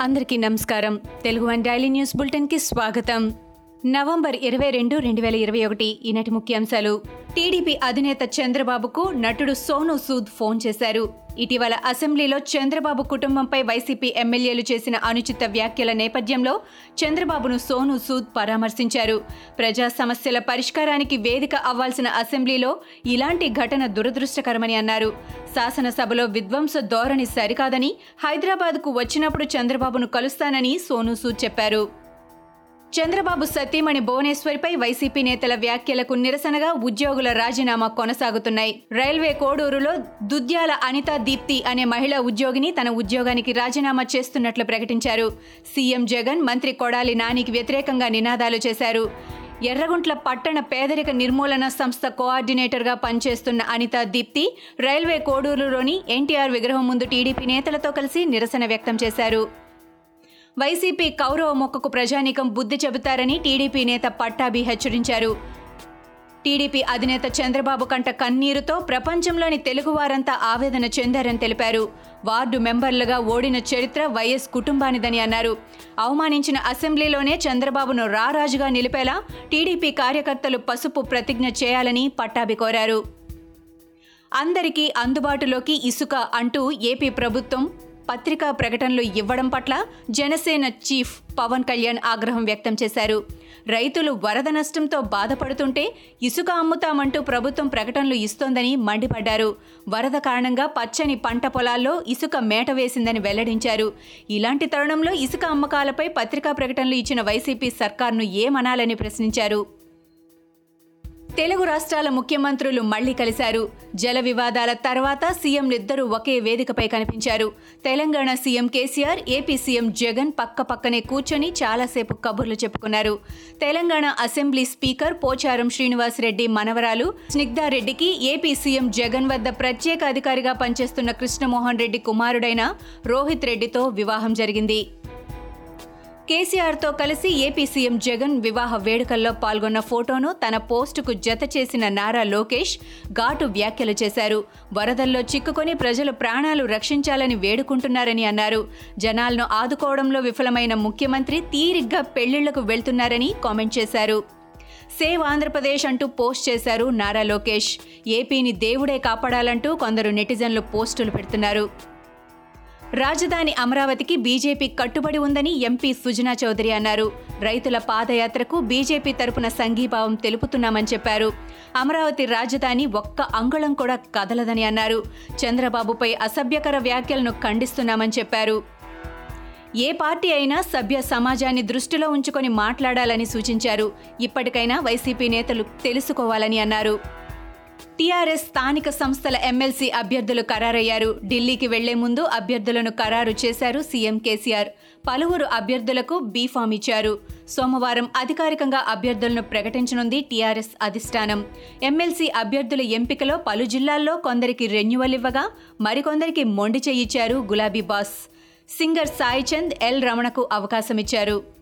అందరికీ నమస్కారం. Telugu one daily news బులెటిన్కి స్వాగతం. నవంబర్ ఇరవై రెండు రెండు వేల ఇరవై ఒకటి. ఈనాటి ముఖ్యాంశాలు. టీడీపీ అధినేత చంద్రబాబుకు నటుడు సోను సూద్ ఫోన్ చేశారు. ఇటీవల అసెంబ్లీలో చంద్రబాబు కుటుంబంపై వైసీపీ ఎమ్మెల్యేలు చేసిన అనుచిత వ్యాఖ్యల నేపథ్యంలో చంద్రబాబును సోను సూద్ పరామర్శించారు. ప్రజా సమస్యల పరిష్కారానికి వేదిక అవ్వాల్సిన అసెంబ్లీలో ఇలాంటి ఘటన దురదృష్టకరమని అన్నారు. శాసనసభలో విధ్వంస ధోరణి సరికాదని హైదరాబాద్కు వచ్చినప్పుడు చంద్రబాబును కలుస్తానని సోను సూద్ చెప్పారు. చంద్రబాబు సతీమణి భువనేశ్వరిపై వైసీపీ నేతల వ్యాఖ్యలకు నిరసనగా ఉద్యోగుల రాజీనామా కొనసాగుతున్నాయి. రైల్వే కోడూరులో దుద్యాల అనితా దీప్తి అనే మహిళా ఉద్యోగిని తన ఉద్యోగానికి రాజీనామా చేస్తున్నట్లు ప్రకటించారు. సీఎం జగన్ మంత్రి కొడాలి నానికి వ్యతిరేకంగా నినాదాలు చేశారు. ఎర్రగుంట్ల పట్టణ పేదరిక నిర్మూలన సంస్థ కోఆర్డినేటర్గా పనిచేస్తున్న అనితా దీప్తి రైల్వే కోడూరులోని ఎన్టీఆర్ విగ్రహం ముందు టీడీపీ నేతలతో కలిసి నిరసన వ్యక్తం చేశారు. వైసీపీ కౌరవ మొక్కకు ప్రజానీకం బుద్ధి చెబుతారని టీడీపీ నేత పట్టాభి హెచ్చరించారు. టీడీపీ అధినేత చంద్రబాబు కంట కన్నీరుతో ప్రపంచంలోని తెలుగువారంతా ఆవేదన చెందారని తెలిపారు. వార్డు మెంబర్లుగా ఓడిన చరిత్ర వైఎస్ కుటుంబానిదని అన్నారు. అవమానించిన అసెంబ్లీలోనే చంద్రబాబును రారాజుగా నిలిపేలా టీడీపీ కార్యకర్తలు పసుపు ప్రతిజ్ఞ చేయాలని పట్టాభి కోరారు. అందరికీ అందుబాటులోకి ఇసుక అంటూ ఏపీ ప్రభుత్వం పత్రికా ప్రకటనలు ఇవ్వడం పట్ల జనసేన చీఫ్ పవన్ కళ్యాణ్ ఆగ్రహం వ్యక్తం చేశారు. రైతులు వరద నష్టంతో బాధపడుతుంటే ఇసుక అమ్ముతామంటూ ప్రభుత్వం ప్రకటనలు ఇస్తోందని మండిపడ్డారు. వరద కారణంగా పచ్చని పంట పొలాల్లో ఇసుక మేట వేసిందని వెల్లడించారు. ఇలాంటి తరుణంలో ఇసుక అమ్మకాలపై పత్రికా ప్రకటనలు ఇచ్చిన వైసీపీ సర్కార్ను ఏమనాలని ప్రశ్నించారు? తెలుగు రాష్ట్రాల ముఖ్యమంత్రులు మళ్ళీ కలిశారు. జల వివాదాల తర్వాత సీఎంలిద్దరూ ఒకే వేదికపై కనిపించారు. తెలంగాణ సీఎం కేసీఆర్ ఏపీ సీఎం జగన్ పక్క పక్కనే కూర్చొని చాలాసేపు కబుర్లు చెప్పుకున్నారు. తెలంగాణ అసెంబ్లీ స్పీకర్ పోచారం శ్రీనివాస్ రెడ్డి మనవరాలు స్నిగ్ధారెడ్డికి ఏపీ సీఎం జగన్ వద్ద ప్రత్యేక అధికారిగా పనిచేస్తున్న కృష్ణమోహన్ రెడ్డి కుమారుడైన రోహిత్ రెడ్డితో వివాహం జరిగింది. కేసీఆర్తో కలిసి ఏపీ సీఎం జగన్ వివాహ వేడుకల్లో పాల్గొన్న ఫోటోను తన పోస్టుకు జత చేసిన నారా లోకేష్ ఘాటు వ్యాఖ్యలు చేశారు. వరదల్లో చిక్కుకొని ప్రజలు ప్రాణాలు రక్షించాలని వేడుకుంటున్నారని అన్నారు. జనాలను ఆదుకోవడంలో విఫలమైన ముఖ్యమంత్రి తీరిగ్గా పెళ్ళిళ్ళకు వెళ్తున్నారని కామెంట్ చేశారు. సేవ్ ఆంధ్రప్రదేశ్ అంటూ పోస్ట్ చేశారు నారా లోకేష్. ఏపీని దేవుడే కాపాడాలంటూ కొందరు నెటిజన్లు పోస్టులు పెడుతున్నారు. రాజధాని అమరావతికి బీజేపీ కట్టుబడి ఉందని ఎంపీ సుజనా చౌదరి అన్నారు. రైతుల పాదయాత్రకు బీజేపీ తరపున సంఘీభావం తెలుపుతున్నామని చెప్పారు. అమరావతి రాజధాని ఒక్క అంగుళం కూడా కదలదని అన్నారు. చంద్రబాబుపై అసభ్యకర వ్యాఖ్యలను ఖండిస్తున్నామని చెప్పారు. ఏ పార్టీ అయినా సభ్య సమాజాన్ని దృష్టిలో ఉంచుకొని మాట్లాడాలని సూచించారు. ఇప్పటికైనా వైసీపీ నేతలు తెలుసుకోవాలని అన్నారు. టీఆర్ఎస్ స్థానిక సంస్థల ఎమ్మెల్సీ అభ్యర్థులు ఖరారయ్యారు. ఢిల్లీకి వెళ్ళే ముందు అభ్యర్థులను ఖరారు చేశారు సీఎం కేసీఆర్. పలువురు అభ్యర్థులకు బీఫామ్ ఇచ్చారు. సోమవారం అధికారికంగా అభ్యర్థులను ప్రకటించనుంది టీఆర్ఎస్ అధిష్టానం. ఎమ్మెల్సీ అభ్యర్థుల ఎంపికలో పలు జిల్లాల్లో కొందరికి రెన్యువల్ ఇవ్వగా మరికొందరికి మొండి చేయిచ్చారు గులాబీ బాస్. సింగర్ సాయిచంద్ ఎల్ రమణకు అవకాశమిచ్చారు.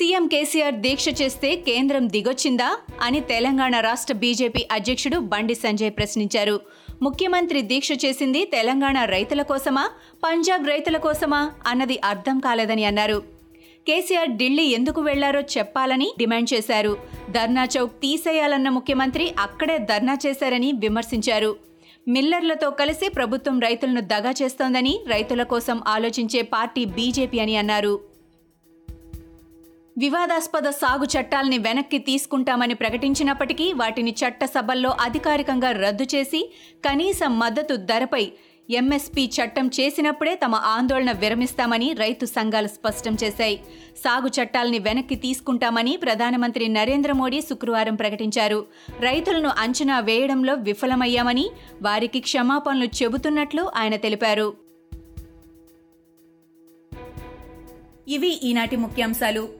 సీఎం కేసీఆర్ దీక్ష చేస్తే కేంద్రం దిగొచ్చిందా అని తెలంగాణ రాష్ట్ర బీజేపీ అధ్యక్షుడు బండి సంజయ్ ప్రశ్నించారు. ముఖ్యమంత్రి దీక్ష చేసింది తెలంగాణ రైతుల కోసమా పంజాబ్ రైతుల కోసమా అన్నది అర్థం కాలేదని అన్నారు. కేసీఆర్ ఢిల్లీ ఎందుకు వెళ్ళారో చెప్పాలని డిమాండ్ చేశారు. ధర్నా చౌక్ తీసేయాలన్న ముఖ్యమంత్రి అక్కడే ధర్నా చేశారని విమర్శించారు. మిల్లర్లతో కలిసి ప్రభుత్వం రైతులను దగా చేస్తోందని రైతుల కోసం ఆలోచించే పార్టీ బీజేపీ అని అన్నారు. వివాదాస్పద సాగు చట్టాల్ని వెనక్కి తీసుకుంటామని ప్రకటించినప్పటికీ వాటిని చట్టసభల్లో అధికారికంగా రద్దు చేసి కనీస మద్దతు ధరపై ఎంఎస్పీ చట్టం చేసినప్పుడే తమ ఆందోళన విరమిస్తామని రైతు సంఘాలు స్పష్టం చేశాయి. సాగు చట్టాల్ని వెనక్కి తీసుకుంటామని ప్రధానమంత్రి నరేంద్ర మోడీ శుక్రవారం ప్రకటించారు. రైతులను అంచనా వేయడంలో విఫలమయ్యామని వారికి క్షమాపణలు చెబుతున్నట్లు ఆయన తెలిపారు. ఇవి ఈనాటి ముఖ్యాంశాలు.